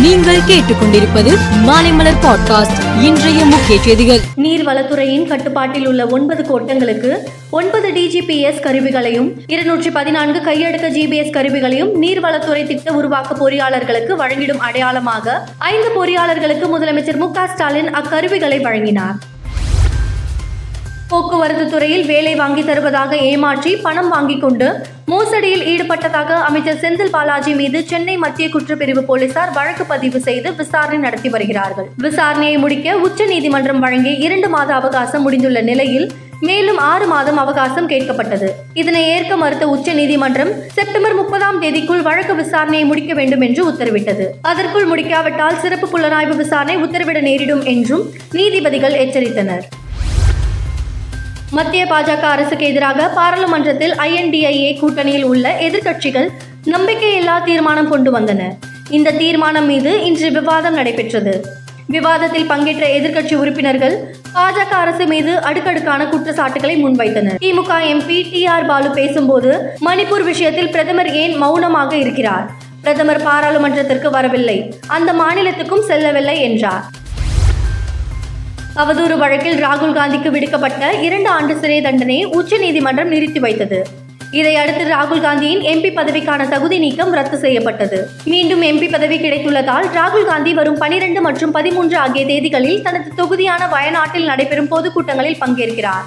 நீங்கள் கேட்டுக்கொண்டிருப்பது மாலைமலர் பாட்காஸ்ட் இன்றைய முக்கிய செய்திகள். நீர்வளத்துறையின் கட்டுப்பாட்டில் உள்ள ஒன்பது கோட்டங்களுக்கு ஒன்பது டிஜிபிஎஸ் கருவிகளையும் இருநூற்றி பதினான்கு கையடக்க ஜிபிஎஸ் கருவிகளையும் நீர்வளத்துறை திட்ட உருவாக்க பொறியாளர்களுக்கு வழங்கிடும் அடையாளமாக ஐந்து பொறியாளர்களுக்கு முதலமைச்சர் மு ஸ்டாலின் அக்கருவிகளை வழங்கினார். போக்குவரத்து துறையில் வேலை வாங்கி தருவதாக ஏமாற்றி பணம் வாங்கிக் கொண்டு மோசடியில் ஈடுபட்டதாக அமைச்சர் செந்தில் பாலாஜி மீது சென்னை மத்திய குற்றப்பிரிவு போலீசார் வழக்கு பதிவு செய்து விசாரணை நடத்தி வருகிறார்கள். விசாரணையை முடிக்க உச்சநீதிமன்றம் வழங்கிய இரண்டு மாத அவகாசம் முடிந்துள்ள நிலையில் மேலும் ஆறு மாதம் அவகாசம் கேட்கப்பட்டது. இதனை ஏற்க மறுத்த உச்ச நீதிமன்றம் செப்டம்பர் முப்பதாம் தேதிக்குள் வழக்கு விசாரணையை முடிக்க வேண்டும் என்று உத்தரவிட்டது. அதற்குள் முடிக்காவிட்டால் சிறப்பு புலனாய்வு விசாரணை உத்தரவிட நேரிடும் என்றும் நீதிபதிகள் எச்சரித்தனர். மத்திய பாஜக அரசுக்கு எதிராக பாராளுமன்றத்தில் ஐஎன்டிஐஏ கூட்டணியில் உள்ள எதிர்க்கட்சிகள் நம்பிக்கையில்லா தீர்மானம் கொண்டு வந்தன. இந்த தீர்மானம் மீது இன்று விவாதம் நடைபெற்றது. விவாதத்தில் பங்கேற்ற எதிர்க்கட்சி உறுப்பினர்கள் பாஜக அரசு மீது அடுக்கடுக்கான குற்றச்சாட்டுகளை முன்வைத்தனர். DMK MP T R Baalu பேசும்போது மணிப்பூர் விஷயத்தில் பிரதமர் ஏன் மௌனமாக இருக்கிறார்? பிரதமர் பாராளுமன்றத்திற்கு வரவில்லை. அந்த மாநிலத்துக்கும் செல்லவில்லை என்றார். அவதூறு வழக்கில் ராகுல் காந்திக்கு விடுக்கப்பட்ட இரண்டு ஆண்டு சிறை தண்டனையை உச்சநீதிமன்றம் நிறுத்தி வைத்தது. இதையடுத்து ராகுல் காந்தியின் எம்பி பதவிக்கான தகுதி நீக்கம் ரத்து செய்யப்பட்டது. மீண்டும் எம்பி பதவி கிடைத்துள்ளதால் ராகுல் காந்தி வரும் பனிரெண்டு மற்றும் பதிமூன்று ஆகிய தேதிகளில் தனது தொகுதியான வயநாட்டில் நடைபெறும் பொதுக்கூட்டங்களில் பங்கேற்கிறார்.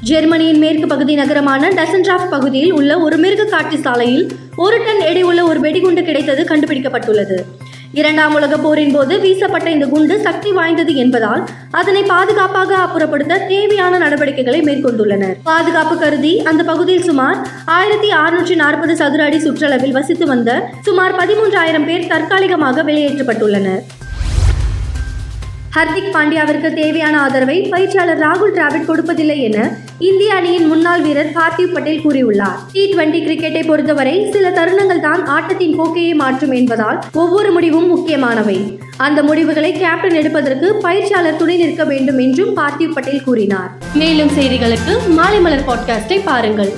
ஜெர்மனியின் மேற்கு பகுதி நகரமான டசன்ட்ராஃப் பகுதியில் உள்ள ஒரு மிருக காட்சி சாலையில் ஒரு டன் எடை உள்ள ஒரு வெடிகுண்டு கிடைத்தது கண்டுபிடிக்கப்பட்டுள்ளது. இரண்டாம் உலகப் போரின் போது வீசப்பட்ட இந்த குண்டு சக்தி வாய்ந்தது என்பதால் அதனை பாதுகாப்பாக அப்புறப்படுத்த தேவையான நடவடிக்கைகளை மேற்கொண்டுள்ளனர். பாதுகாப்பு கருதி அந்த பகுதியில் சுமார் ஆயிரத்தி அறுநூற்றி நாற்பது சதுர அடி சுற்றளவில் வசித்து வந்த சுமார் பதிமூன்றாயிரம் பேர் தற்காலிகமாக வெளியேற்றப்பட்டுள்ளனர். ஹர்திக் பாண்டியாவிற்கு தேவையான ஆதரவை பயிற்சியாளர் ராகுல் டிராவிட் கொடுப்பதில்லை என இந்திய அணியின் முன்னாள் வீரர் பார்த்திவ் பட்டேல் கூறியுள்ளார். டி டுவெண்டி கிரிக்கெட்டை பொறுத்தவரை சில தருணங்கள் தான் ஆட்டத்தின் போக்கையை மாற்றும் என்பதால் ஒவ்வொரு முடிவும் முக்கியமானவை. அந்த முடிவுகளை கேப்டன் எடுப்பதற்கு பயிற்சியாளர் துணை நிற்க வேண்டும் என்றும் பார்த்திவ் பட்டேல் கூறினார். மேலும் செய்திகளுக்கு மாலை மலர் பாட்காஸ்டை பாருங்கள்.